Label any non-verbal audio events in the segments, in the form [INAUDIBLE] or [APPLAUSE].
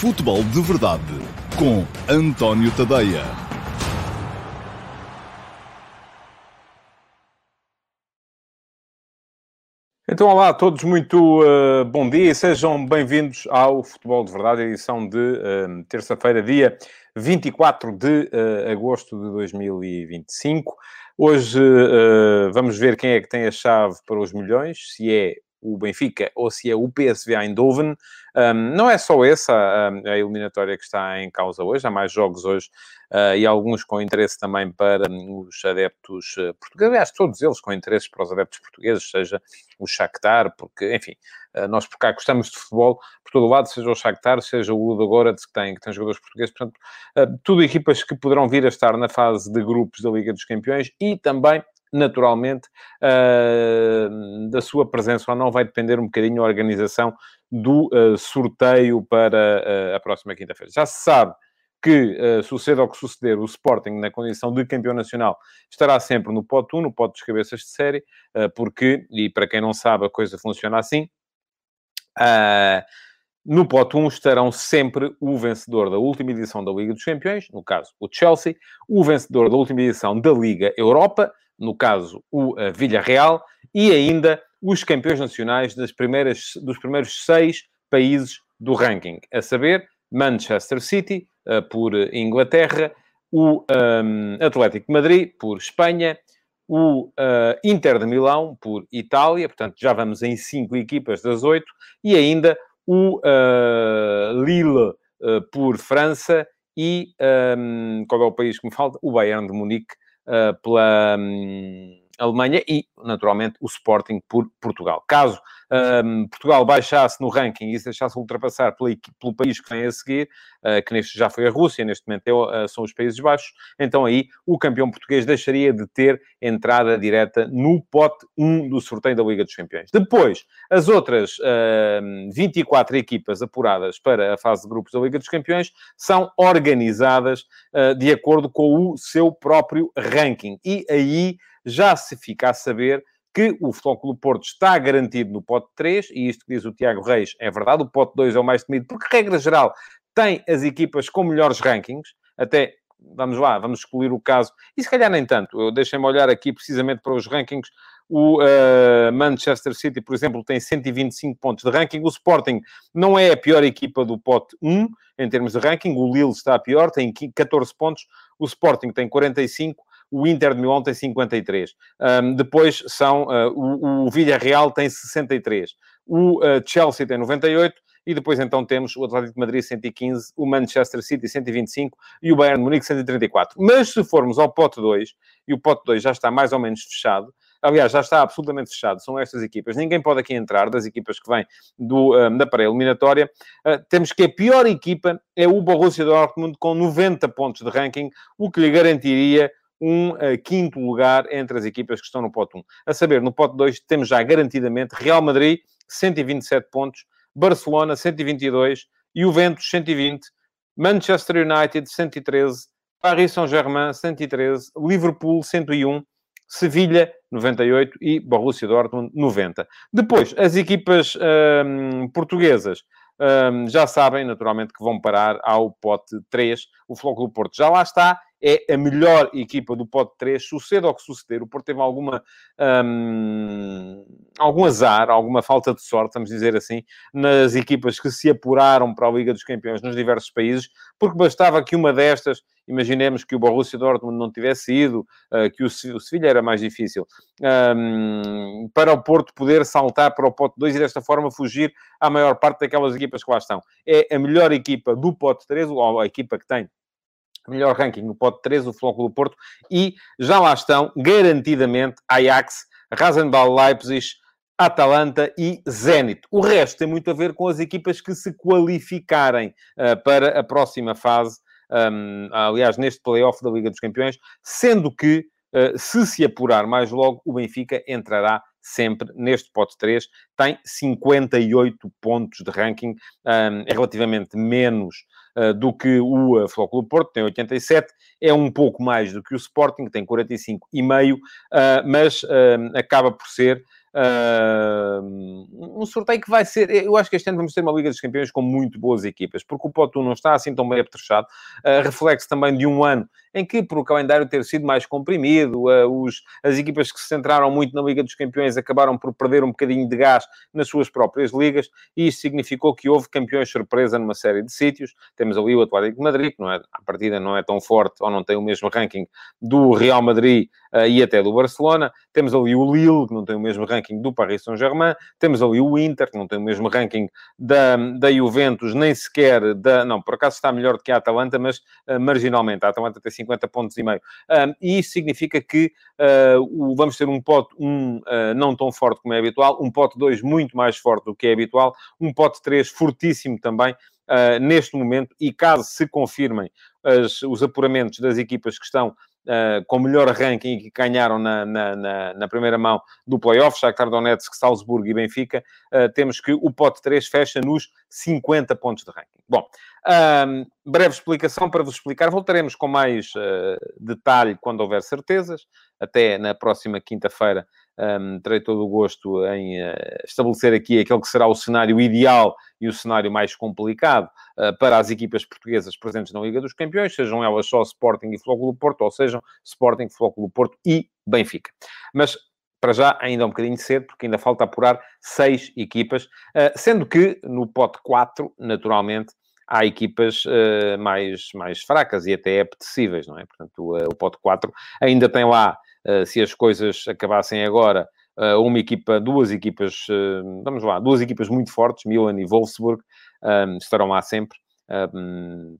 Futebol de Verdade com António Tadeia. Então, olá a todos, muito uh, bom dia e sejam bem-vindos ao Futebol de Verdade, edição de uh, terça-feira, dia 24 de uh, agosto de 2025. Hoje vamos ver quem é que tem a chave para os milhões, se é o Benfica ou se é o PSV Eindhoven. Um, não é só essa a, a, eliminatória que está em causa hoje, há mais jogos hoje uh, e alguns com interesse também para os adeptos uh, portugueses, aliás, todos eles com interesse para os adeptos portugueses, seja o Shakhtar, porque, enfim, uh, nós por cá gostamos de futebol. Por todo o lado, seja o Shakhtar, seja o Ludo Goretz, que tem, que tem jogadores portugueses, portanto, tudo equipas que poderão vir a estar na fase de grupos da Liga dos Campeões e também naturalmente, uh, da sua presença ou não vai depender um bocadinho a organização do uh, sorteio para uh, a próxima quinta-feira. Já se sabe que, uh, suceda o que suceder, o Sporting, na condição de campeão nacional, estará sempre no pote 1, no pote dos cabeças de série, porque, e para quem não sabe, a coisa funciona assim, no pote 1 estarão sempre o vencedor da última edição da Liga dos Campeões, no caso, o Chelsea, o vencedor da última edição da Liga Europa, no caso, o uh, Villarreal, e ainda os campeões nacionais das primeiras, dos primeiros seis países do ranking, a saber, Manchester City, uh, por Inglaterra, o um, ehm, Atlético Madrid, por Espanha, o uh, Inter de Milão, por Itália, portanto, já vamos em cinco equipas das oito, e ainda o uh, Lille, por França, e um, ehm, qual é o país que me falta? O Bayern de Munique, pela um, Alemanha e, naturalmente, o Sporting por Portugal. Caso um, Portugal baixasse no ranking e se deixasse ultrapassar pelo país que vem a seguir, uh, que neste já foi a Rússia, neste momento é, uh, são os Países Baixos, então aí o campeão português deixaria de ter entrada direta no pote 1 do sorteio da Liga dos Campeões. Depois, as outras uh, 24 equipas apuradas para a fase de grupos da Liga dos Campeões são organizadas uh, de acordo com o seu próprio ranking. E aí já se fica a saber que o Clube Porto está garantido no pote 3, e isto que diz o Tiago Reis é verdade, o pote 2 é o mais temido, porque, regra geral, tem as equipas com melhores rankings, até, vamos lá, vamos excluir o caso, e se calhar nem tanto, deixem-me olhar aqui precisamente para os rankings, o uh, Manchester City, por exemplo, tem 125 pontos de ranking. O Sporting não é a pior equipa do pote 1 em termos de ranking. O Lille está pior, tem 14 pontos. O Sporting tem 45 o Inter de Milão tem 53. Um, depois são, uh, o, o Villarreal tem 63, o uh, Chelsea tem 98, e depois então temos o Atlético de Madrid 115, o Manchester City 125 e o Bayern de Munique 134. Mas se formos ao pote 2, e o pote 2 já está mais ou menos fechado, aliás, já está absolutamente fechado, são estas equipas, ninguém pode aqui entrar, das equipas que vêm do, um, da pré-eliminatória, uh, temos que a pior equipa é o Borussia Dortmund com 90 pontos de ranking, o que lhe garantiria um uh, quinto lugar entre as equipas que estão no pote 1. A saber, no pote 2 temos já garantidamente Real Madrid, 127 pontos, Barcelona, 122, Juventus, 120, Manchester United, 113, Paris Saint-Germain, 113, Liverpool, 101, Sevilha, 98 e Borussia Dortmund, 90. Depois, as equipas hum, portuguesas hum, já sabem, naturalmente, que vão parar ao pote 3. O Flóculo Porto já lá está é a melhor equipa do pote 3, suceda o que suceder. O Porto teve alguma, hum, algum azar, alguma falta de sorte, vamos dizer assim, nas equipas que se apuraram para a Liga dos Campeões nos diversos países, porque bastava que uma destas, imaginemos que o Borussia Dortmund não tivesse ido, uh, que o, Sevilha era mais difícil, um, para o Porto poder saltar para o pote 2 e desta forma fugir à maior parte daquelas equipas que lá estão. É a melhor equipa do pote 3, ou a equipa que tem melhor ranking no pote 3, o Flóculo do Porto, e já lá estão, garantidamente, Ajax, Rasenball Leipzig, Atalanta e Zenit. O resto tem muito a ver com as equipas que se qualificarem uh, para a próxima fase, um, aliás, neste playoff da Liga dos Campeões, sendo que, uh, se se apurar mais logo, o Benfica entrará sempre neste pote 3, tem 58 pontos de ranking, um, é relativamente menos do que o uh, Flóculo Porto, tem 87, é um pouco mais do que o Sporting, tem 45,5, uh, mas uh, acaba por ser um sorteio que vai ser. Eu acho que este ano vamos ter uma Liga dos Campeões com muito boas equipas, porque o 1 não está assim tão bem apetrechado. Uh, reflexo também de um ano em que, por o calendário ter sido mais comprimido, uh, os, as equipas que se centraram muito na Liga dos Campeões acabaram por perder um bocadinho de gás nas suas próprias ligas, e isso significou que houve campeões surpresa numa série de sítios. Temos ali o Atlético de Madrid, que não é, a partida não é tão forte ou não tem o mesmo ranking do Real Madrid uh, e até do Barcelona. Temos ali o Lille, que não tem o mesmo ranking do Paris Saint-Germain. Temos ali o Inter, que não tem o mesmo ranking da, da Juventus, nem sequer da... Não, por acaso está melhor do que a Atalanta, mas uh, marginalmente. A Atalanta tem 50 pontos e meio. Um, e isso significa que uh, o, vamos ter um pote 1 um, não tão forte como é habitual, um pote 2 muito mais forte do que é habitual, um pote 3 fortíssimo também, Uh, neste momento, e caso se confirmem as, os apuramentos das equipas que estão uh, com melhor ranking e que ganharam na, na, na, na primeira mão do playoff, Shakhtar Donetsk, Salzburgo e Benfica, uh, temos que o pote 3 fecha nos 50 pontos de ranking. Bom, breve explicação para vos explicar. Voltaremos com mais detalhe quando houver certezas. Até na próxima quinta-feira um, terei todo o gosto em uh, estabelecer aqui aquele que será o cenário ideal e o cenário mais complicado uh, para as equipas portuguesas presentes na Liga dos Campeões, sejam elas só Sporting e Flóculo Porto, ou sejam Sporting, Flóculo Porto e Benfica. Mas para já ainda é um bocadinho cedo, porque ainda falta apurar seis equipas, uh, sendo que no pote 4, naturalmente, há equipas uh, mais, mais fracas e até apetecíveis, não é? Portanto, uh, o pote 4 ainda tem lá eh, se as coisas acabassem agora, uma equipa, duas equipas, vamos lá, duas equipas muito fortes, Milan e Wolfsburg, estarão lá sempre.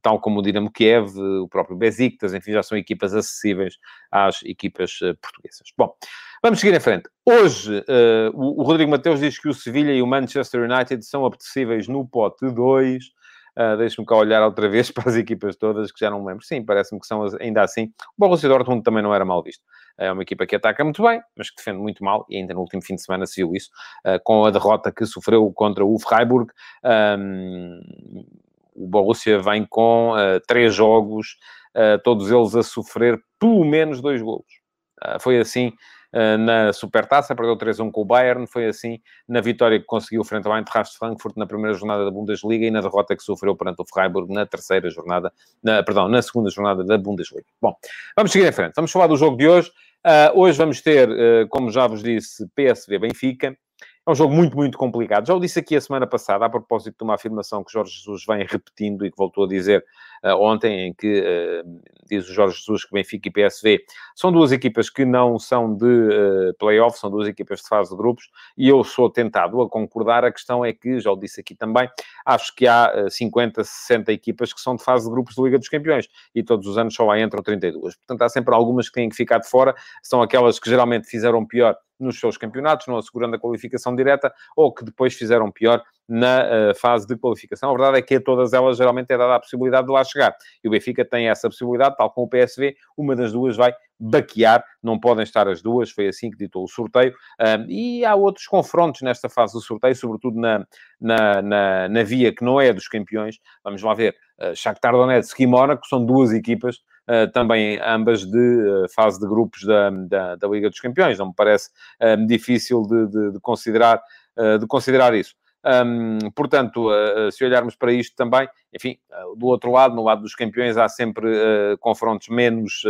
tal como o Dinamo Kiev, o próprio Besiktas, enfim, já são equipas acessíveis às equipas portuguesas. Bom, vamos seguir em frente. Hoje, o Rodrigo Mateus diz que o Sevilha e o Manchester United são apetecíveis no pote 2. Uh, Deixe-me cá olhar outra vez [LAUGHS] para as equipas todas, que já não me lembro. Sim, parece-me que são ainda assim. O Borussia Dortmund também não era mal visto. É uma equipa que ataca muito bem, mas que defende muito mal, e ainda no último fim de semana se viu isso, uh, com a derrota que sofreu contra o Freiburg. Um, o Borussia vem com uh, três jogos, todos eles a sofrer pelo menos dois golos. foi assim na Supertaça, perdeu 3-1 com o Bayern, foi assim na vitória que conseguiu frente ao Eintracht Frankfurt na primeira jornada da Bundesliga e na derrota que sofreu perante o Freiburg na terceira jornada, na, perdão, na segunda jornada da Bundesliga. Bom, vamos seguir em frente. Vamos falar do jogo de hoje. Uh, hoje vamos ter, uh, como já vos disse, PSV Benfica. É um jogo muito, muito complicado. Já o disse aqui a semana passada, a propósito de uma afirmação que Jorge Jesus vem repetindo e que voltou a dizer ontem, em que uh, diz o Jorge Jesus que Benfica e PSV são duas equipas que não são de uh, playoff, são duas equipas de fase de grupos, e eu sou tentado a concordar. A questão é que, já o disse aqui também, acho que há 50, 60 equipas que são de fase de grupos da Liga dos Campeões, e todos os anos só lá entram 32. Portanto, há sempre algumas que têm que ficar de fora, são aquelas que geralmente fizeram pior nos seus campeonatos, não assegurando a qualificação direta, ou que depois fizeram pior na uh, fase de qualificação. A verdade é que a todas elas geralmente é dada a possibilidade de lá chegar. E o Benfica tem essa possibilidade, tal como o PSV, uma das duas vai baquear, não podem estar as duas, foi assim que ditou o sorteio. e há outros confrontos nesta fase do sorteio, sobretudo na, na, na, na via que não é dos campeões. Vamos lá ver, uh, Shakhtar Donetsk e Mónaco são duas equipas Uh, também ambas de fase de grupos da, da, da, Liga dos Campeões. Não me parece difícil de, de, de considerar, de considerar isso. Um, portanto, uh, se olharmos para isto também, enfim, uh, do outro lado, no lado dos campeões, há sempre confrontos menos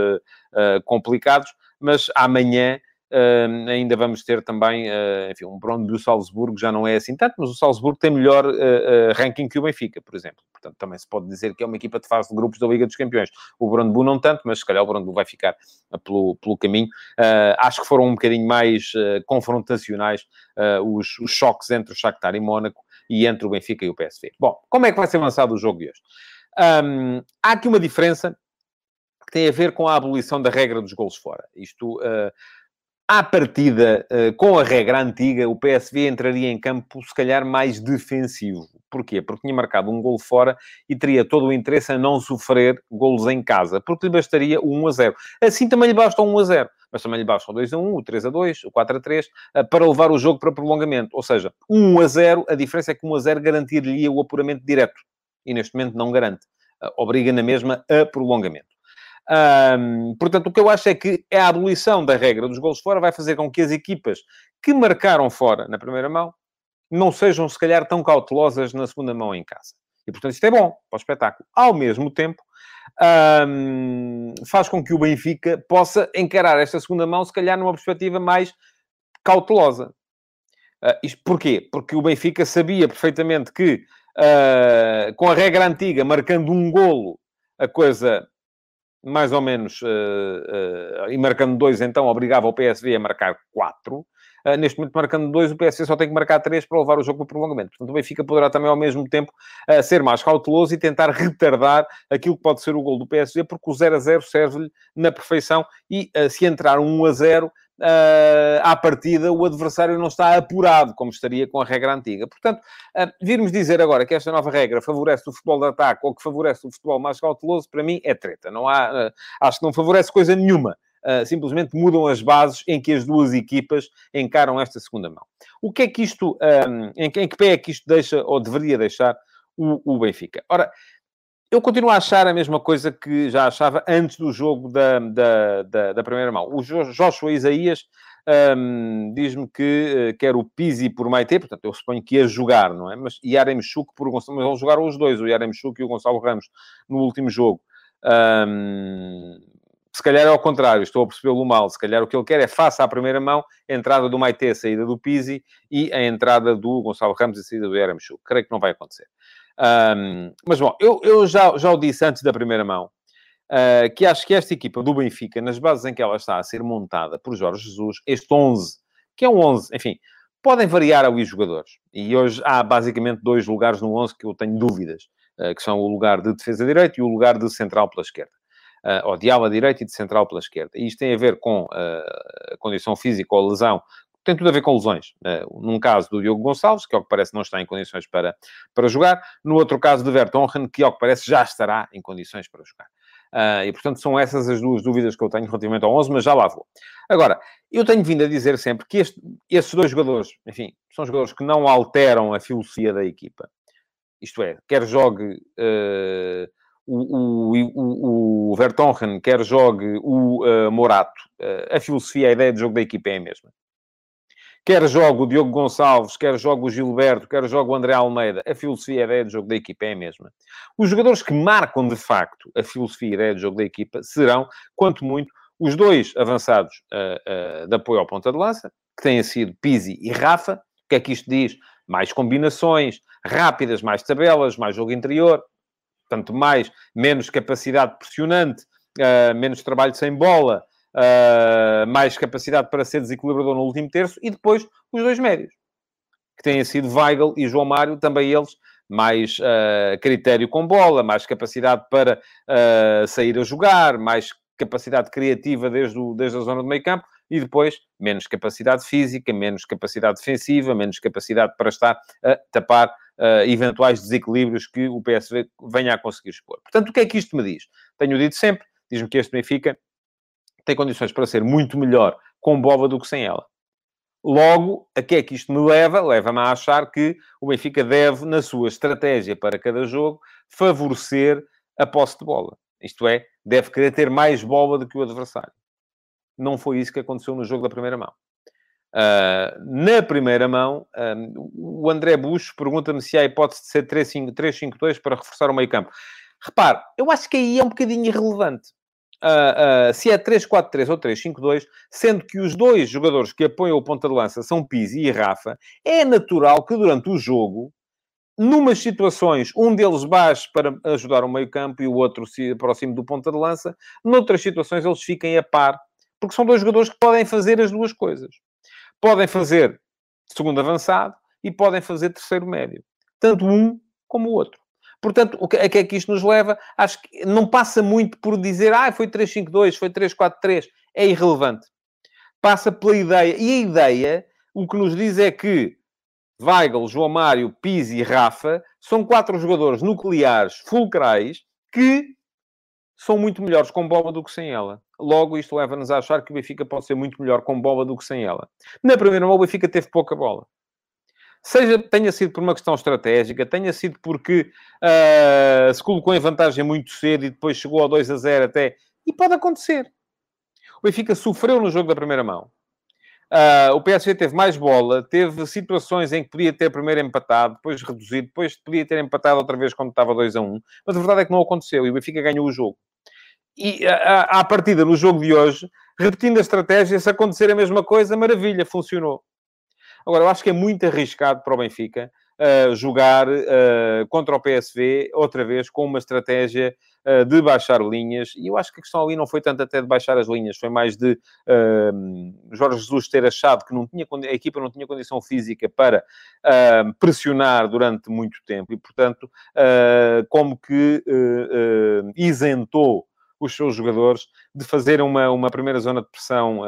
complicados, mas amanhã Uh, ainda vamos ter também, uh, enfim, um Brondby Salzburgo já não é assim tanto, mas o Salzburgo tem melhor uh, ranking que o Benfica, por exemplo. Portanto, também se pode dizer que é uma equipa de fase de grupos da Liga dos Campeões. O Brondby não tanto, mas se calhar o Brondby vai ficar pelo, pelo caminho. acho que foram um bocadinho mais confrontacionais os, os, choques entre o Shakhtar e Mónaco e entre o Benfica e o PSV. Bom, como é que vai ser lançado o jogo de hoje? Um, há aqui uma diferença que tem a ver com a abolição da regra dos gols fora. Isto à partida, eh, com a regra antiga, o PSV entraria em campo, se calhar, mais defensivo. Porquê? Porque tinha marcado um gol fora e teria todo o interesse a não sofrer golos em casa, porque lhe bastaria o 1 a 0. Assim também lhe basta o 1 a 0, mas também lhe basta o 2 a 1, o 3 a 2, o 4 a 3, eh, para levar o jogo para prolongamento. Ou seja, 1 a 0, a diferença é que 1 a 0 garantir-lhe o apuramento direto. E neste momento não garante. Eh, obriga na mesma a prolongamento. Um, portanto, o que eu acho é que a abolição da regra dos gols fora vai fazer com que as equipas que marcaram fora na primeira mão não sejam, se calhar, tão cautelosas na segunda mão em casa. E, portanto, isto é bom para o espetáculo. Ao mesmo tempo, um, faz com que o Benfica possa encarar esta segunda mão, se calhar, numa perspectiva mais cautelosa. Uh, isto porquê? Porque o Benfica sabia perfeitamente que, uh, com a regra antiga, marcando um golo, a coisa mais ou menos, uh, uh, e marcando dois, então obrigava o PSV a marcar quatro. Uh, neste momento, marcando dois, o PSV só tem que marcar três para levar o jogo para o prolongamento. Portanto, o Benfica poderá também, ao mesmo tempo, ser mais cauteloso e tentar retardar aquilo que pode ser o gol do PSV, porque o 0 a 0 serve-lhe na perfeição e se entrar um 1 a 0, uh, à partida o adversário não está apurado, como estaria com a regra antiga. Portanto, uh, virmos dizer agora que esta nova regra favorece o futebol de ataque ou que favorece o futebol mais cauteloso, para mim é treta. Não há, uh, acho que não favorece coisa nenhuma. Uh, simplesmente mudam as bases em que as duas equipas encaram esta segunda mão. O que é que isto, um, em, em, que pé é que isto deixa, ou deveria deixar, o, o Benfica? Ora, eu continuo a achar a mesma coisa que já achava antes do jogo da, da, da, da primeira mão. O Joshua Isaías um, diz-me que uh, quer o Pizzi por Maite, portanto, eu suponho que ia jogar, não é? Mas Yaremchuk por Gonçalo, mas vão jogar os dois, o Yaremchuk e o Gonçalo Ramos, no último jogo. Um, se calhar é ao contrário, estou a percebê-lo mal. Se calhar o que ele quer é, face à primeira mão, a entrada do Maite, a saída do Pizzi e a entrada do Gonçalo Ramos e a saída do Yaremchuk. Creio que não vai acontecer. Um, mas, bom, eu, eu já, já o disse antes da primeira mão, uh, que acho que esta equipa do Benfica, nas bases em que ela está a ser montada por Jorge Jesus, este 11, que é um 11, enfim, podem variar ali os jogadores. E hoje há basicamente dois lugares no 11 que eu tenho dúvidas, uh, que são o lugar de defesa direito e o lugar de central pela esquerda. Uh, ou de ala direita e de central pela esquerda. E isto tem a ver com a condição física ou lesão tem tudo a ver com lesões. Uh, num caso do Diogo Gonçalves, que ao que parece não está em condições para, para jogar. No outro caso de Vertonghen, que ao que parece já estará em condições para jogar. Uh, e, portanto, são essas as duas dúvidas que eu tenho relativamente ao 11, mas já lá vou. Agora, eu tenho vindo a dizer sempre que este, estes dois jogadores, enfim, são jogadores que não alteram a filosofia da equipa. Isto é, quer jogue uh, o, o, o, Vertonghen, quer jogue o uh, Morato, a filosofia, a ideia de jogo da equipa é a mesma. Quer joga o Diogo Gonçalves, quer joga o Gilberto, quer joga o André Almeida, a filosofia e a ideia de jogo da equipa é a mesma. Os jogadores que marcam de facto a filosofia e a ideia de jogo da equipa serão, quanto muito, os dois avançados uh, uh, de apoio ao ponta de lança, que têm sido Pizzi e Rafa. O que é que isto diz? Mais combinações, rápidas, mais tabelas, mais jogo interior, tanto mais, menos capacidade pressionante, uh, menos trabalho sem bola, uh, mais capacidade para ser desequilibrador no último terço, e depois os dois médios, que têm sido Weigl e João Mário, também eles mais uh, critério com bola, mais capacidade para uh, sair a jogar, mais capacidade criativa desde, o, desde a zona do meio campo, e depois menos capacidade física, menos capacidade defensiva, menos capacidade para estar a tapar uh, eventuais desequilíbrios que o PSV venha a conseguir expor. Portanto, o que é que isto me diz? Tenho dito sempre, diz-me que este Benfica tem condições para ser muito melhor com bola do que sem ela. Logo, a que é que isto me leva? Leva-me a achar que o Benfica deve, na sua estratégia para cada jogo, favorecer a posse de bola. Isto é, deve querer ter mais bola do que o adversário. Não foi isso que aconteceu no jogo da primeira mão. Uh, na primeira mão, um, o André Bush pergunta-me se há hipótese de ser 3-5-2 para reforçar o meio campo. Repare, eu acho que aí é um bocadinho irrelevante uh, uh, se é 3-4-3 ou 3-5-2, sendo que os dois jogadores que apoiam o ponta de lança são Pizzi e Rafa, é natural que durante o jogo, numas situações, um deles baixe para ajudar o meio campo e o outro se aproxime do ponta de lança, noutras situações eles fiquem a par, porque são dois jogadores que podem fazer as duas coisas. Podem fazer segundo avançado e podem fazer terceiro médio. Tanto um como o outro. Portanto, o que, é que isto nos leva? Acho que não passa muito por dizer, ah, foi 3-5-2, foi 3-4-3. É irrelevante. Passa pela ideia. E a ideia, o que nos diz é que Weigl, João Mário, Pizzi e Rafa são quatro jogadores nucleares, fulcrais, que são muito melhores com bola do que sem ela. Logo, isto leva-nos a achar que o Benfica pode ser muito melhor com bola do que sem ela. Na primeira mão, o Benfica teve pouca bola. Seja, tenha sido por uma questão estratégica, tenha sido porque uh, se colocou em vantagem muito cedo e depois chegou ao 2 a 0 até E pode acontecer. O Benfica sofreu no jogo da primeira mão. Uh, o PSG teve mais bola, teve situações em que podia ter primeiro empatado, depois reduzido, depois podia ter empatado outra vez quando estava 2 a 1. Mas a verdade é que não aconteceu e o Benfica ganhou o jogo. E à partida, no jogo de hoje, repetindo a estratégia, se acontecer a mesma coisa, maravilha, funcionou. Agora, eu acho que é muito arriscado para o Benfica uh, jogar uh, contra o PSV, outra vez, com uma estratégia uh, de baixar linhas. E eu acho que a questão ali não foi tanto até de baixar as linhas, foi mais de Jorge Jesus ter achado que não tinha, a equipa não tinha condição física para pressionar durante muito tempo. E, portanto, como que isentou os seus jogadores de fazer uma, uma primeira zona de pressão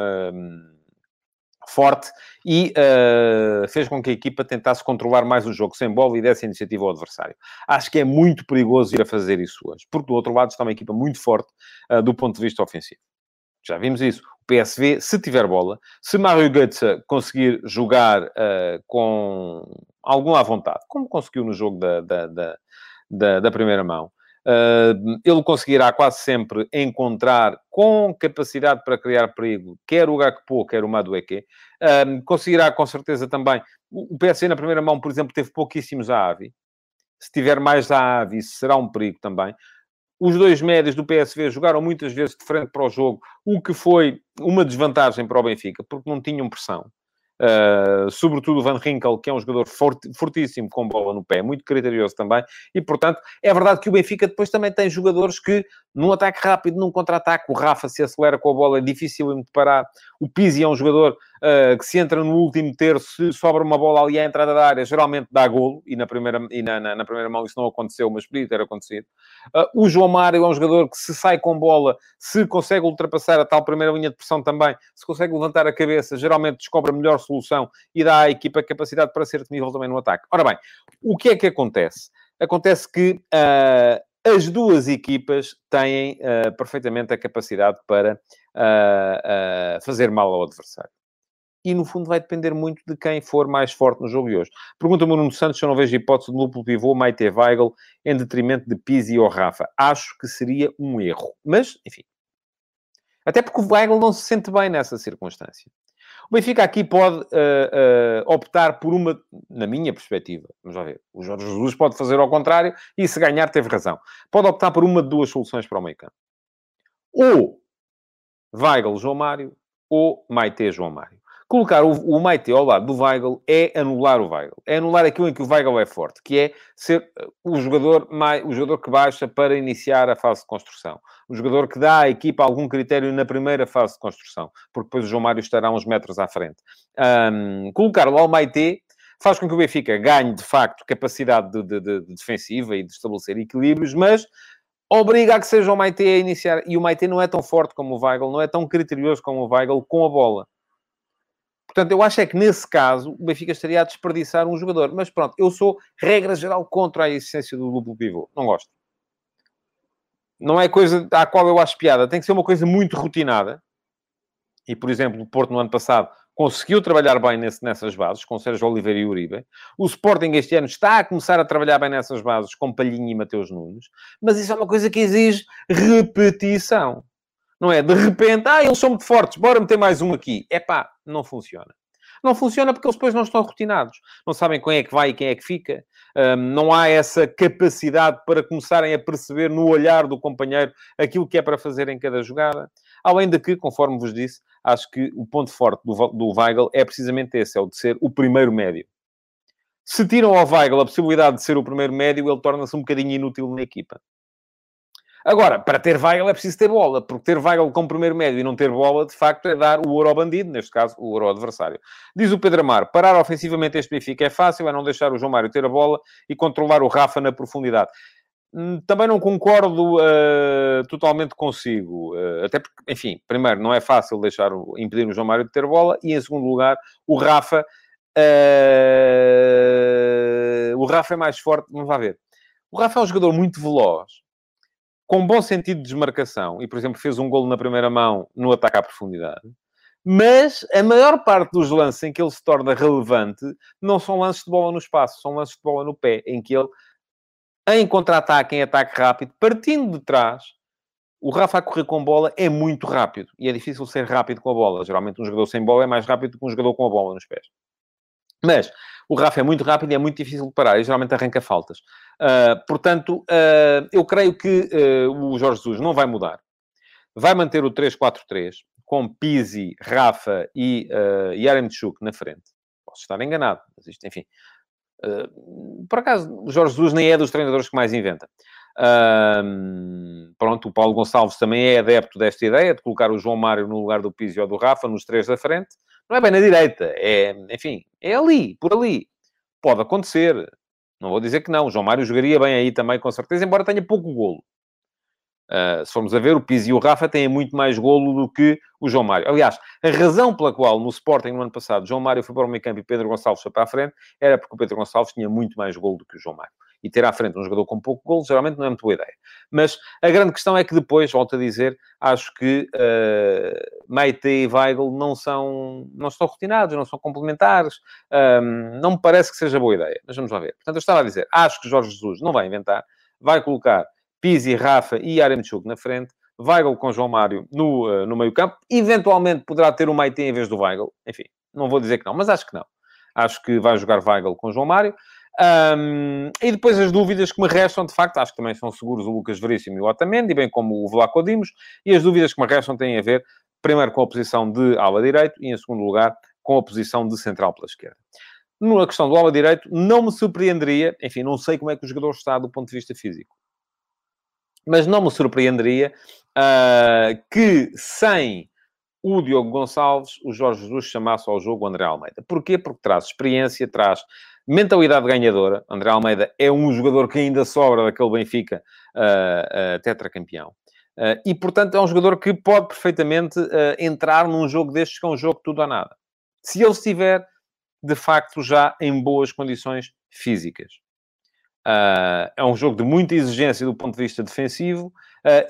forte e uh, fez com que a equipa tentasse controlar mais o jogo sem bola e desse iniciativa ao adversário. Acho que é muito perigoso ir a fazer isso hoje, porque do outro lado está uma equipa muito forte uh, do ponto de vista ofensivo. Já vimos isso. O PSV, se tiver bola, se Mario Götze conseguir jogar uh, com alguma vontade, como conseguiu no jogo da, da, da, da, primeira mão, ele conseguirá quase sempre encontrar com capacidade para criar perigo, quer o Gakpo, quer o Madueke. Conseguirá com certeza também. O, PSG na primeira mão, por exemplo, teve pouquíssimos a Avi. Se tiver mais a Avi, será um perigo também. Os dois médios do PSV jogaram muitas vezes de frente para o jogo, o que foi uma desvantagem para o Benfica, porque não tinham pressão. Uh, sobretudo o Van Rinkel, que é um jogador fortíssimo com bola no pé, muito criterioso também, e portanto é verdade que o Benfica depois também tem jogadores que num ataque rápido, num contra-ataque, o Rafa se acelera com a bola, é difícil de parar. O Pizzi é um jogador uh, que se entra no último terço, se sobra uma bola ali à entrada da área, geralmente dá golo, e na primeira, e na, na, na primeira mão isso não aconteceu, mas podia ter acontecido. Uh, o João Mário é um jogador que se sai com bola, se consegue ultrapassar a tal primeira linha de pressão também, se consegue levantar a cabeça, geralmente descobre a melhor solução e dá à equipa capacidade para ser temível também no ataque. Ora bem, o que é que acontece? Acontece que uh, as duas equipas têm uh, perfeitamente a capacidade para uh, fazer mal ao adversário. E, no fundo, vai depender muito de quem for mais forte no jogo de hoje. Pergunta-me o Nuno Santos se eu não vejo hipótese de duplo pivô Maite Weigl em detrimento de Pizzi ou Rafa. Acho que seria um erro. Mas, enfim. Até porque o Weigl não se sente bem nessa circunstância. O Benfica aqui pode uh, uh, optar por uma, na minha perspectiva, vamos lá ver, o Jorge Jesus pode fazer ao contrário e se ganhar teve razão. Pode optar por uma de duas soluções para o meio campo. Ou Weigl João Mário ou Maite João Mário. Colocar o, o Maite ao lado do Weigl é anular o Weigl. É anular aquilo em que o Weigl é forte, que é ser uh, o jogador, mais, o jogador que baixa para iniciar a fase de construção. O jogador que dá à equipa algum critério na primeira fase de construção, porque depois o João Mário estará uns metros à frente. Um, colocar o Maite faz com que o Benfica ganhe, de facto, capacidade de, de, de, de defensiva e de estabelecer equilíbrios, mas obriga a que seja o Maite a iniciar. E o Maite não é tão forte como o Weigl, não é tão criterioso como o Weigl com a bola. Portanto, eu acho é que nesse caso o Benfica estaria a desperdiçar um jogador. Mas pronto, eu sou, regra geral, contra a essência do duplo pivô. Não gosto. Não é coisa à qual eu acho piada. Tem que ser uma coisa muito rotinada. E, por exemplo, o Porto no ano passado conseguiu trabalhar bem nesse, nessas bases, com Sérgio Oliveira e Uribe. O Sporting este ano está a começar a trabalhar bem nessas bases, com Palhinha e Mateus Nunes. Mas isso é uma coisa que exige repetição. Não é de repente, ah, eles são muito fortes, bora meter mais um aqui. É não funciona. Não funciona porque eles depois não estão rotinados. Não sabem quem é que vai e quem é que fica. Não há essa capacidade para começarem a perceber no olhar do companheiro aquilo que é para fazer em cada jogada. Além de que, conforme vos disse, acho que o ponto forte do, do Weigl é precisamente esse, é o de ser o primeiro médio. Se tiram ao Weigl a possibilidade de ser o primeiro médio, ele torna-se um bocadinho inútil na equipa. Agora, para ter Weigl é preciso ter bola, porque ter Weigl como primeiro médio e não ter bola, de facto, é dar o ouro ao bandido, neste caso, o ouro ao adversário. Diz o Pedro Amar, parar ofensivamente este Benfica é fácil, é não deixar o João Mário ter a bola e controlar o Rafa na profundidade. Hum, também não concordo uh, totalmente consigo, uh, até porque, enfim, primeiro, não é fácil deixar, impedir o João Mário de ter bola, e em segundo lugar, o Rafa, uh, o Rafa é mais forte, vamos lá ver. O Rafa é um jogador muito veloz, com bom sentido de desmarcação, e, por exemplo, fez um golo na primeira mão no ataque à profundidade, mas a maior parte dos lances em que ele se torna relevante não são lances de bola no espaço, são lances de bola no pé, em que ele, em contra-ataque, em ataque rápido, partindo de trás, o Rafa a correr com bola é muito rápido. E é difícil ser rápido com a bola. Geralmente um jogador sem bola é mais rápido que um jogador com a bola nos pés. Mas o Rafa é muito rápido e é muito difícil de parar. E geralmente arranca faltas. Uh, portanto, uh, eu creio que uh, o Jorge Jesus não vai mudar. Vai manter o 3-4-3 com Pizzi, Rafa e uh, Yaremchuk na frente. Posso estar enganado, mas isto, enfim. por acaso, o Jorge Jesus nem é dos treinadores que mais inventa. Pronto, o Paulo Gonçalves também é adepto desta ideia de colocar o João Mário no lugar do Pizzi ou do Rafa, nos três da frente. Não é bem na direita, é, enfim, é ali, por ali. Pode acontecer. Não vou dizer que não. O João Mário jogaria bem aí também, com certeza, embora tenha pouco golo. Uh, se formos a ver, o Pizzi e o Rafa têm muito mais golo do que o João Mário. Aliás, a razão pela qual no Sporting no ano passado João Mário foi para o meio campo e Pedro Gonçalves foi para a frente era porque o Pedro Gonçalves tinha muito mais golo do que o João Mário e ter à frente um jogador com pouco gol, geralmente não é muito boa ideia. Mas a grande questão é que depois, volto a dizer, acho que uh, e Weigl não são, não estão rotinados, não são complementares, um, não me parece que seja boa ideia. Mas vamos lá ver. Portanto, eu estava a dizer, acho que Jorge Jesus não vai inventar, vai colocar Pizzi, Rafa e Yaremchuk na frente, Weigl com João Mário no, uh, no meio campo, eventualmente poderá ter o Meite em vez do Weigl, enfim, não vou dizer que não, mas acho que não. Acho que vai jogar Weigl com João Mário. Um, e depois as dúvidas que me restam, de facto, acho que também são seguros o Lucas Veríssimo e o Otamendi, bem como o Vlaco Dimos, e as dúvidas que me restam têm a ver, primeiro, com a posição de ala direito e, em segundo lugar, com a posição de central pela esquerda. Na questão do ala direito, não me surpreenderia, enfim, não sei como é que o jogador está do ponto de vista físico, mas não me surpreenderia uh, que sem o Diogo Gonçalves, o Jorge Jesus chamasse ao jogo o André Almeida. Porquê? Porque traz experiência, traz mentalidade ganhadora. André Almeida é um jogador que ainda sobra daquele Benfica uh, uh, tetracampeão. Uh, e, portanto, é um jogador que pode perfeitamente uh, entrar num jogo destes, que é um jogo tudo ou nada. Se ele estiver, de facto, já em boas condições físicas. Uh, é um jogo de muita exigência do ponto de vista defensivo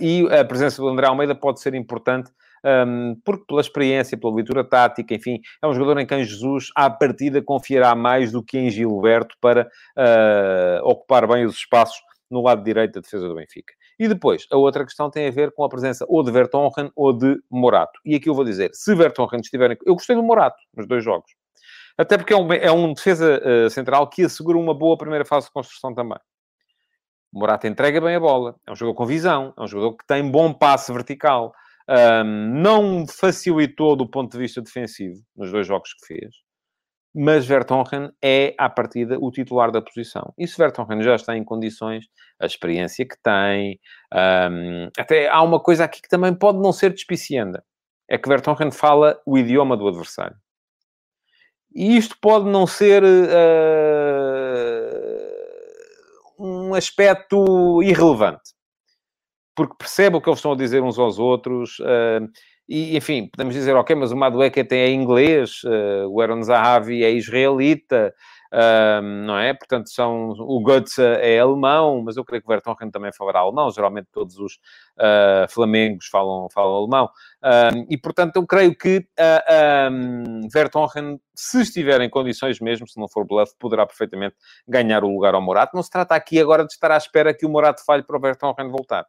e a presença do André Almeida pode ser importante um, porque pela experiência, pela leitura tática, enfim, é um jogador em quem Jesus, à partida, confiará mais do que em Gilberto para uh, ocupar bem os espaços no lado direito da defesa do Benfica. E depois, a outra questão tem a ver com a presença ou de Vertonghen ou de Morato. E aqui eu vou dizer, se Vertonghen estiver... Eu gostei do Morato nos dois jogos. Até porque é um, é um defesa uh, central que assegura uma boa primeira fase de construção também. O Morato entrega bem a bola. É um jogador com visão. É um jogador que tem bom passe vertical um, não facilitou do ponto de vista defensivo nos dois jogos que fez, mas Vertonghen é, à partida, o titular da posição. E se Vertonghen já está em condições, a experiência que tem, um, até há uma coisa aqui que também pode não ser despicienda, é que Vertonghen fala o idioma do adversário. E isto pode não ser uh, um aspecto irrelevante porque percebe o que eles estão a dizer uns aos outros. Uh, e, enfim, podemos dizer, ok, mas o Madueke tem é inglês, uh, o Aaron Zahavi é israelita, uh, não é? Portanto, são, o Götze é alemão, mas eu creio que o Vertonghen também falará alemão. Geralmente todos os uh, flamengos falam, falam alemão. e, portanto, eu creio que uh, um, Vertonghen, se estiver em condições mesmo, se não for bluff, poderá perfeitamente ganhar o lugar ao Morato. Não se trata aqui agora de estar à espera que o Morato falhe para o Vertonghen voltar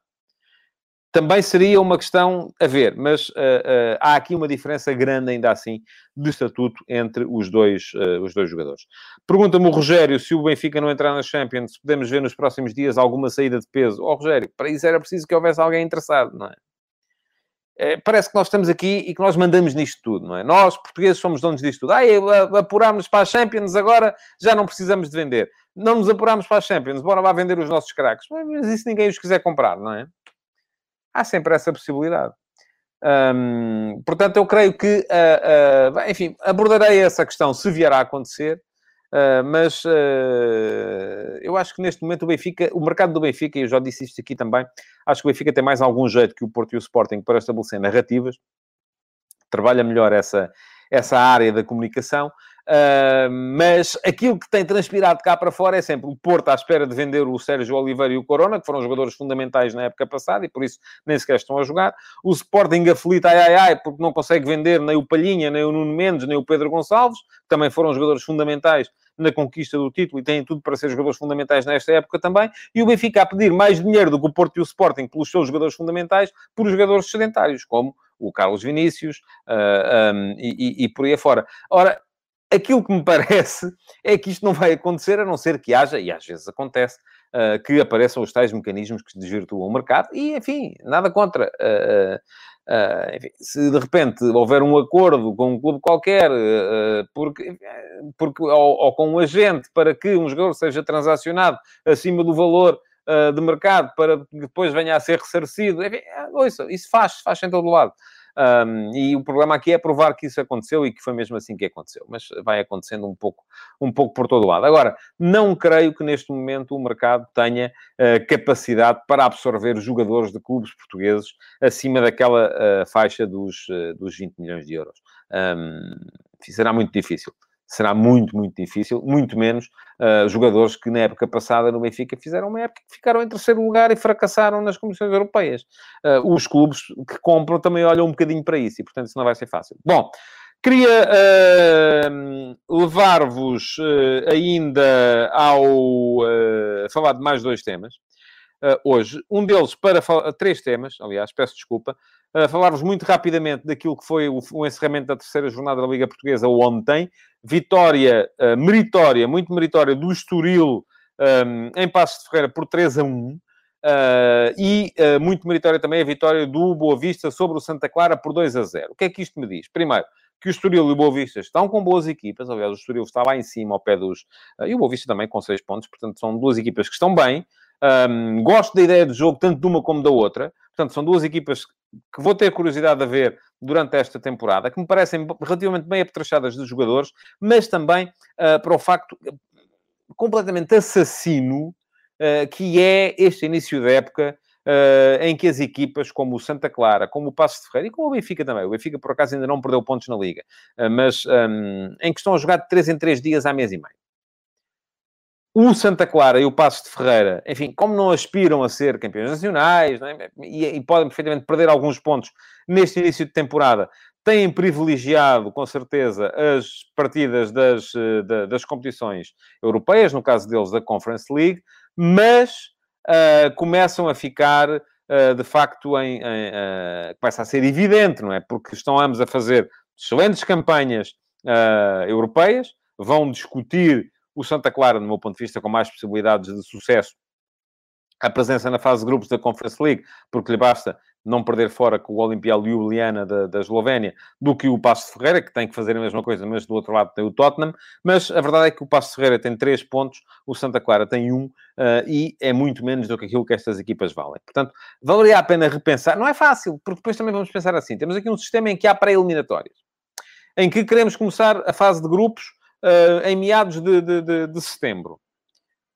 também seria uma questão a ver, mas uh, uh, há aqui uma diferença grande, ainda assim, de estatuto entre os dois, uh, os dois jogadores. Pergunta-me o Rogério se o Benfica não entrar na Champions, podemos ver nos próximos dias alguma saída de peso. Ó oh, Rogério, para isso era preciso que houvesse alguém interessado, não é? é? Parece que nós estamos aqui e que nós mandamos nisto tudo, não é? Nós, portugueses, somos donos disto tudo. Ah, apurámos para a Champions, agora já não precisamos de vender. Não nos apurámos para a Champions, bora lá vender os nossos craques. Mas isso ninguém os quiser comprar, não é? Há sempre essa possibilidade. Portanto, eu creio que, uh, uh, enfim, abordarei essa questão se vier a acontecer, uh, mas eu acho que neste momento o Benfica, o mercado do Benfica, e eu já disse isto aqui também, acho que o Benfica tem mais algum jeito que o Porto e o Sporting para estabelecer narrativas, trabalha melhor essa, essa área da comunicação. Uh, mas aquilo que tem transpirado cá para fora é sempre o Porto à espera de vender o Sérgio Oliveira e o Corona, que foram jogadores fundamentais na época passada e por isso nem sequer estão a jogar. O Sporting aflito, ai ai ai, porque não consegue vender nem o Palhinha, nem o Nuno Mendes, nem o Pedro Gonçalves, que também foram jogadores fundamentais na conquista do título e têm tudo para ser jogadores fundamentais nesta época também. E o Benfica a pedir mais dinheiro do que o Porto e o Sporting pelos seus jogadores fundamentais por jogadores sedentários, como o Carlos Vinícius uh, ah, um, e, e, e por aí afora. Ora, aquilo que me parece [LAUGHS] é que isto não vai acontecer, a não ser que haja, e às vezes acontece, uh, que apareçam os tais mecanismos que desvirtuam o mercado, e enfim, nada contra. Uh, uh, enfim, se de repente houver um acordo com um clube qualquer, porque, porque, ou, ou, com um agente para que um jogador seja transacionado acima do valor de mercado para que depois venha a ser ressarcido, enfim, ouça, isso faz, faz em todo lado. Um, e o problema aqui é provar que isso aconteceu e que foi mesmo assim que aconteceu. Mas vai acontecendo um pouco, um pouco por todo lado. Agora, não creio que neste momento o mercado tenha uh, capacidade para absorver jogadores de clubes portugueses acima daquela uh, faixa dos, uh, dos 20 milhões de euros. Um, será muito difícil será muito, muito difícil, muito menos uh, jogadores que na época passada no Benfica fizeram uma época que ficaram em terceiro lugar e fracassaram nas comissões europeias. Uh, os clubes que compram também olham um bocadinho para isso e, portanto, isso não vai ser fácil. Bom, queria uh, levar-vos ainda ao falar de mais dois temas. Hoje, um deles para falar, três temas, aliás, peço desculpa, uh, falar-vos muito rapidamente daquilo que foi o, encerramento da terceira jornada da Liga Portuguesa ontem. Vitória meritória, muito meritória, do Estoril um, em Passos de Ferreira por 3 a 1. Uh, e uh, muito meritória também a vitória do Boa Vista sobre o Santa Clara por 2 a 0. O que é que isto me diz? Primeiro, que o Estoril e o Boa Vista estão com boas equipas. Aliás, o Estoril está lá em cima, ao pé dos... Uh, e o Boa Vista também com 6 pontos. Portanto, são duas equipas que estão bem. Um, gosto da ideia de jogo, tanto de uma como da outra. Portanto, são duas equipas que vou ter curiosidade de ver durante esta temporada, que me parecem relativamente bem apetrechadas dos jogadores, mas também uh, para o facto completamente assassino uh, que é este início da época uh, em que as equipas como o Santa Clara, como o Passo de Ferreira e como o Benfica também, o Benfica por acaso ainda não perdeu pontos na Liga, mas um, em que estão a jogar de 3 em 3 dias há mês e meio o Santa Clara e o Passos de Ferreira, enfim, como não aspiram a ser campeões nacionais é? e, e, podem perfeitamente perder alguns pontos neste início de temporada, têm privilegiado, com certeza, as partidas das, eh, das competições europeias, no caso deles da Conference League, mas uh, começam a ficar, uh, de facto, em, em uh, começa a ser evidente, não é? Porque estão ambos a fazer excelentes campanhas europeias, vão discutir o Santa Clara, no meu ponto de vista, com mais possibilidades de sucesso, a presença na fase de grupos da Conference League, porque lhe basta não perder fora com o Olimpial Ljubljana da, da Eslovénia, do que o Passo Ferreira, que tem que fazer a mesma coisa, mas do outro lado tem o Tottenham. Mas a verdade é que o Passo Ferreira tem três pontos, o Santa Clara tem um, uh, e é muito menos do que aquilo que estas equipas valem. Portanto, valeria a pena repensar. Não é fácil, porque depois também vamos pensar assim. Temos aqui um sistema em que há pré-eliminatórias, em que queremos começar a fase de grupos uh, em meados de, de, de, de setembro.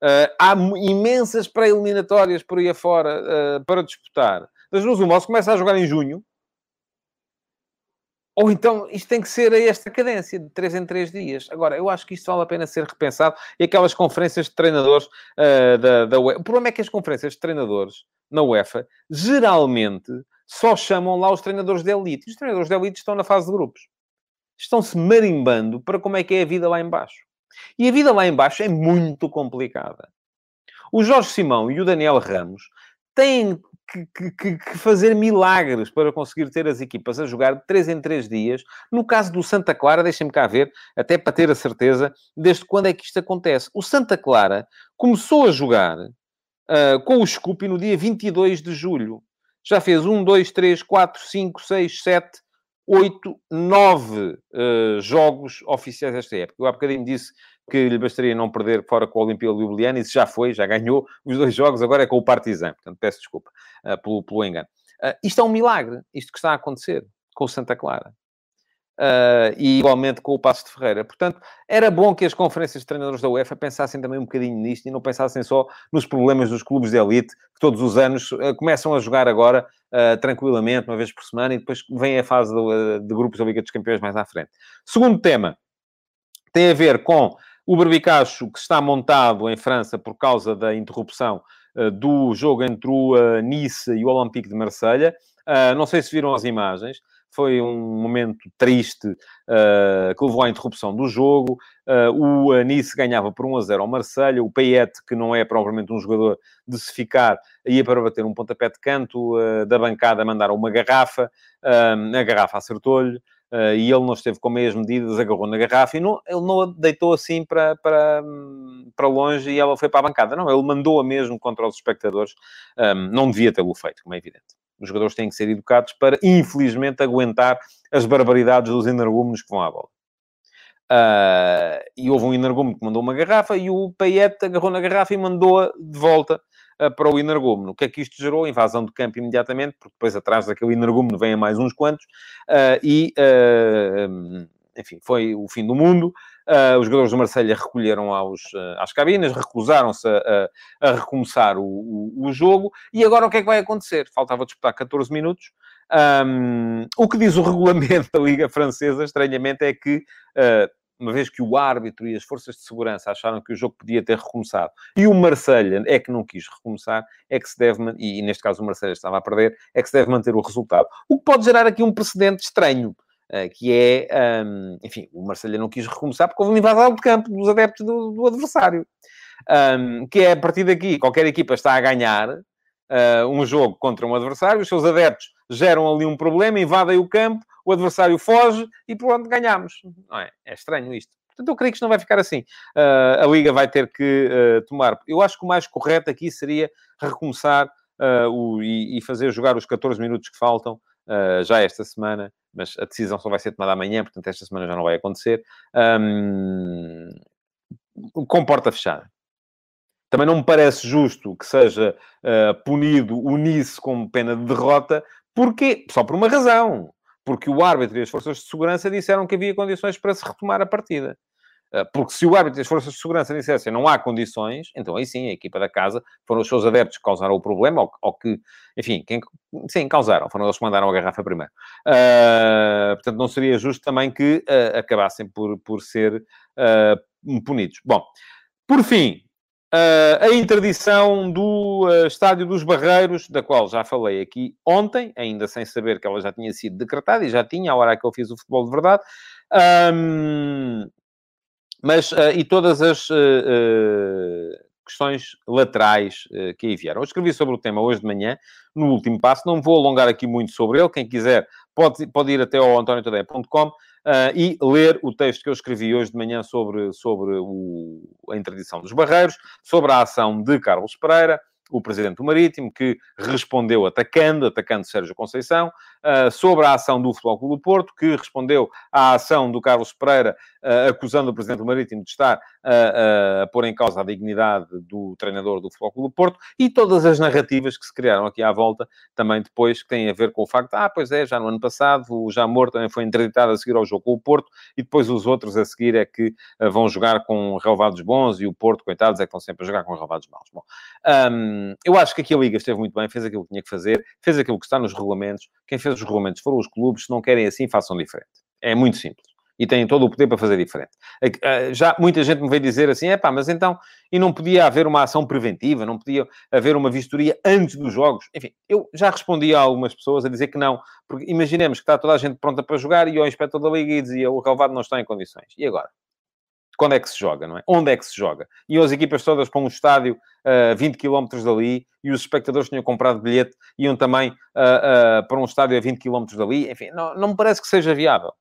Uh, há imensas pré-eliminatórias por aí afora uh, para disputar. Das duas, uma, se começa a jogar em junho, ou então isto tem que ser a esta cadência de 3 em 3 dias. Agora, eu acho que isto vale a pena ser repensado. E aquelas conferências de treinadores uh, da, da UEFA. O problema é que as conferências de treinadores na UEFA geralmente só chamam lá os treinadores de elite. Os treinadores de elite estão na fase de grupos estão-se marimbando para como é que é a vida lá embaixo. E a vida lá embaixo é muito complicada. O Jorge Simão e o Daniel Ramos têm que, que, que, fazer milagres para conseguir ter as equipas a jogar de 3 em 3 dias. No caso do Santa Clara, deixem-me cá ver, até para ter a certeza desde quando é que isto acontece. O Santa Clara começou a jogar uh, com o Scoopy no dia 22 de julho. Já fez 1, 2, 3, 4, 5, 6, 7, oito, nove uh, jogos oficiais desta época. Eu há bocadinho disse que lhe bastaria não perder fora com o Olimpia Ljubljana, isso já foi, já ganhou [LAUGHS] os dois jogos, agora é com o Partizan. Portanto, peço desculpa uh, pelo, pelo engano. Uh, isto é um milagre, isto que está a acontecer com o Santa Clara. Uh, e igualmente com o Passo de Ferreira. Portanto, era bom que as conferências de treinadores da UEFA pensassem também um bocadinho nisto e não pensassem só nos problemas dos clubes de elite, que todos os anos uh, começam a jogar agora uh, tranquilamente, uma vez por semana, e depois vem a fase de, de grupos da Liga dos Campeões mais à frente. Segundo tema, tem a ver com o Berbicacho que está montado em França por causa da interrupção do jogo entre o Nice e o Olympique de Marselha. Não sei se viram as imagens. Foi um momento triste que levou à interrupção do jogo. o Nice ganhava por 1 a 0 ao Marselha. O Payet, que não é propriamente um jogador de se ficar, ia para bater um pontapé de canto. da bancada mandaram uma garrafa. a garrafa acertou-lhe. Uh, e ele não esteve com meias medidas, agarrou na garrafa e não, ele não a deitou assim para, para, para longe e ela foi para a bancada. Não, ele mandou-a mesmo contra os espectadores. Um, não devia tê-lo feito, como é evidente. Os jogadores têm que ser educados para, infelizmente, aguentar as barbaridades dos energúmenos que vão à bola. Uh, e houve um energúmeno que mandou uma garrafa e o Payet agarrou na garrafa e mandou-a de volta uh, para o energúmeno. O que é que isto gerou? Invasão de campo imediatamente, porque depois atrás daquele energúmeno vêm mais uns quantos uh, e, enfim, foi o fim do mundo. Uh, os jogadores do Marselha recolheram aos, uh, às cabinas, recusaram-se a, a, a, recomeçar o, o, o, jogo. E agora o que é que vai acontecer? Faltava disputar 14 minutos. Um, o que diz o [LAUGHS] regulamento da Liga Francesa, estranhamente, é que, uh, uma vez que o árbitro e as forças de segurança acharam que o jogo podia ter recomeçado e o Marselha é que não quis recomeçar, é que se deve, e, neste caso o Marselha estava a perder, é que se deve manter o resultado. O que pode gerar aqui um precedente estranho que é, um, enfim, o Marselha não quis recomeçar porque houve uma invasão de campo dos adeptos do, do adversário. Um, que é a partir daqui, qualquer equipa está a ganhar uh, um jogo contra um adversário, os seus adeptos geram ali um problema, invadem o campo, o adversário foge e pronto, ganhamos. Não é? é estranho isto. Portanto, eu creio que isto não vai ficar assim. Uh, a Liga vai ter que uh, tomar. Eu acho que o mais correto aqui seria recomeçar o, e, e, fazer jogar os 14 minutos que faltam já esta semana mas a decisão só vai ser tomada amanhã, portanto esta semana já não vai acontecer. Um, com porta fechada. Também não me parece justo que seja uh, punido o Nice como pena de derrota, porque só por uma razão. Porque o árbitro e as forças de segurança disseram que havia condições para se retomar a partida. Ah, porque se o árbitro e as forças de segurança dissessem não há condições, então aí sim, a equipa da casa foram os seus adeptos que causaram o problema, ou, ou que, enfim, quem, sim, causaram, foram eles que mandaram a garrafa primeiro. Uh, portanto, não seria justo também que uh, acabassem por, por ser uh, punidos. Bom, por fim, a interdição do Estádio dos Barreiros, da qual já falei aqui ontem, ainda sem saber que ela já tinha sido decretada, e já tinha, a hora que eu fiz o futebol de verdade. Um, mas, uh, e todas as uh, questões laterais que aí vieram. Eu escrevi sobre o tema hoje de manhã, no último passo. Não vou alongar aqui muito sobre ele. Quem quiser pode, pode ir até ao antoniotadeia.com uh, e ler o texto que eu escrevi hoje de manhã sobre, sobre o, a interdição dos barreiros, sobre a ação de Carlos Pereira, o presidente do Marítimo, que respondeu atacando, atacando Sérgio Conceição, sobre a ação do Futebol Clube do Porto, que respondeu à ação do Carlos Pereira, acusando o presidente do Marítimo de estar uh, a pôr em causa a dignidade do treinador do Futebol Clube do Porto, e todas as narrativas que se criaram aqui à volta, também depois, que têm a ver com o facto, ah, pois é, já no ano passado, o Jamor também foi interditado a seguir ao jogo com o Porto, e depois os outros a seguir é que vão jogar com relevados bons, e o Porto, coitados, é que estão sempre a jogar com relevados maus. Bom, um, eu acho que aqui a Liga esteve muito bem, fez aquilo que tinha que fazer, fez aquilo que está nos regulamentos. Quem fez os regulamentos foram os clubes, se não querem assim, façam diferente. É muito simples. E têm todo o poder para fazer diferente. Já muita gente me veio dizer assim: é pá, mas então, e não podia haver uma ação preventiva, não podia haver uma vistoria antes dos jogos? Enfim, eu já respondi a algumas pessoas a dizer que não, porque imaginemos que está toda a gente pronta para jogar e o inspetor da Liga dizia o relevado não está em condições. E agora? quando é que se joga, não é? Onde é que se joga? E as equipas todas para um estádio a uh, 20 km dali e os espectadores tinham comprado bilhete iam também uh, uh, para um estádio a 20 km dali. Enfim, não, não me parece que seja viável.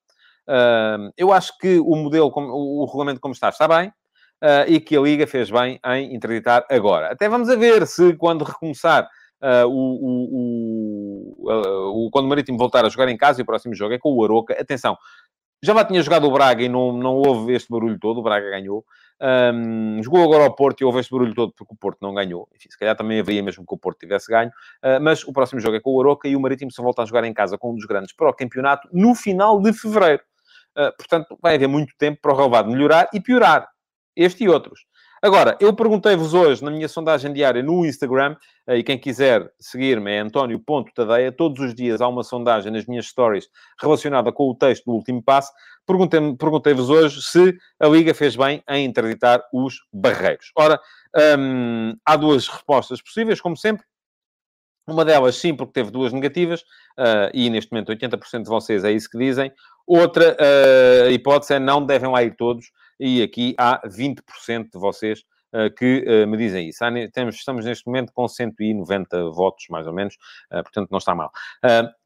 Eu acho que o modelo, o regulamento como está, está bem. e que a Liga fez bem em interditar agora. Até vamos a ver se quando recomeçar o, o, o, o, quando o Marítimo voltar a jogar em casa e o próximo jogo é com o Aroca. Atenção, já lá tinha jogado o Braga e não, não houve este barulho todo, o Braga ganhou. Um, jogou agora ao Porto e houve este barulho todo porque o Porto não ganhou. Enfim, se calhar também haveria mesmo que o Porto tivesse ganho. Uh, mas o próximo jogo é com o Aroca e o Marítimo só volta a jogar em casa com um dos grandes para o campeonato no final de fevereiro. Uh, portanto, vai haver muito tempo para o relevado melhorar e piorar. Este e outros. Agora, eu perguntei-vos hoje na minha sondagem diária no Instagram, eh, e quem quiser seguir-me é António.tadeia. Todos os dias há uma sondagem nas minhas stories relacionada com o texto do último passo. perguntei-vos hoje se a Liga fez bem em interditar os barreiros. Ora, hum, há duas respostas possíveis, como sempre. Uma delas, sim, porque teve duas negativas, uh, e neste momento 80% de vocês é isso que dizem. Outra uh, hipótese é não devem lá ir todos, e aqui há 20% de vocês uh, que me dizem isso. Há, temos, estamos neste momento com 190 votos, mais ou menos, portanto não está mal.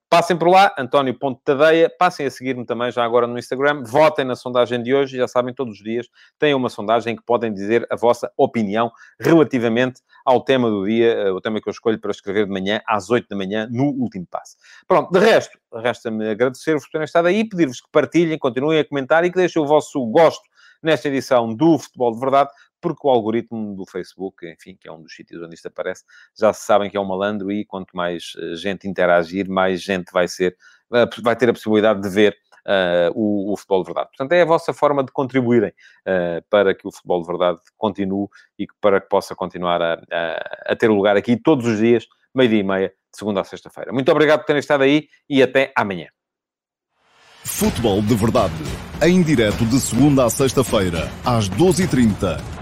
Passem por lá, António Ponte Tadeia, passem a seguir-me também já agora no Instagram, votem na sondagem de hoje, já sabem, todos os dias têm uma sondagem que podem dizer a vossa opinião relativamente ao tema do dia, eh, o tema que eu escolho para escrever de manhã, às 8 da manhã, no último passo. Pronto, de resto, resta-me agradecer-vos por terem estado aí, pedir-vos que partilhem, continuem a comentar e que deixem o vosso gosto nesta edição do Futebol de Verdade, porque o algoritmo do Facebook, enfim, que é um dos sítios onde isto aparece, já se sabem que é um malandro e quanto mais eh, gente interagir, mais gente vai ser, vai ter a possibilidade de ver Uh, o, o, futebol de verdade. Portanto, é a vossa forma de contribuírem uh, para que o futebol de verdade continue e para que possa continuar a, a, a ter lugar aqui todos os dias, meio-dia e meia, de segunda a sexta-feira. Muito obrigado por terem estado aí e até amanhã. Futebol de verdade, em direto de segunda a sexta-feira, às 12h30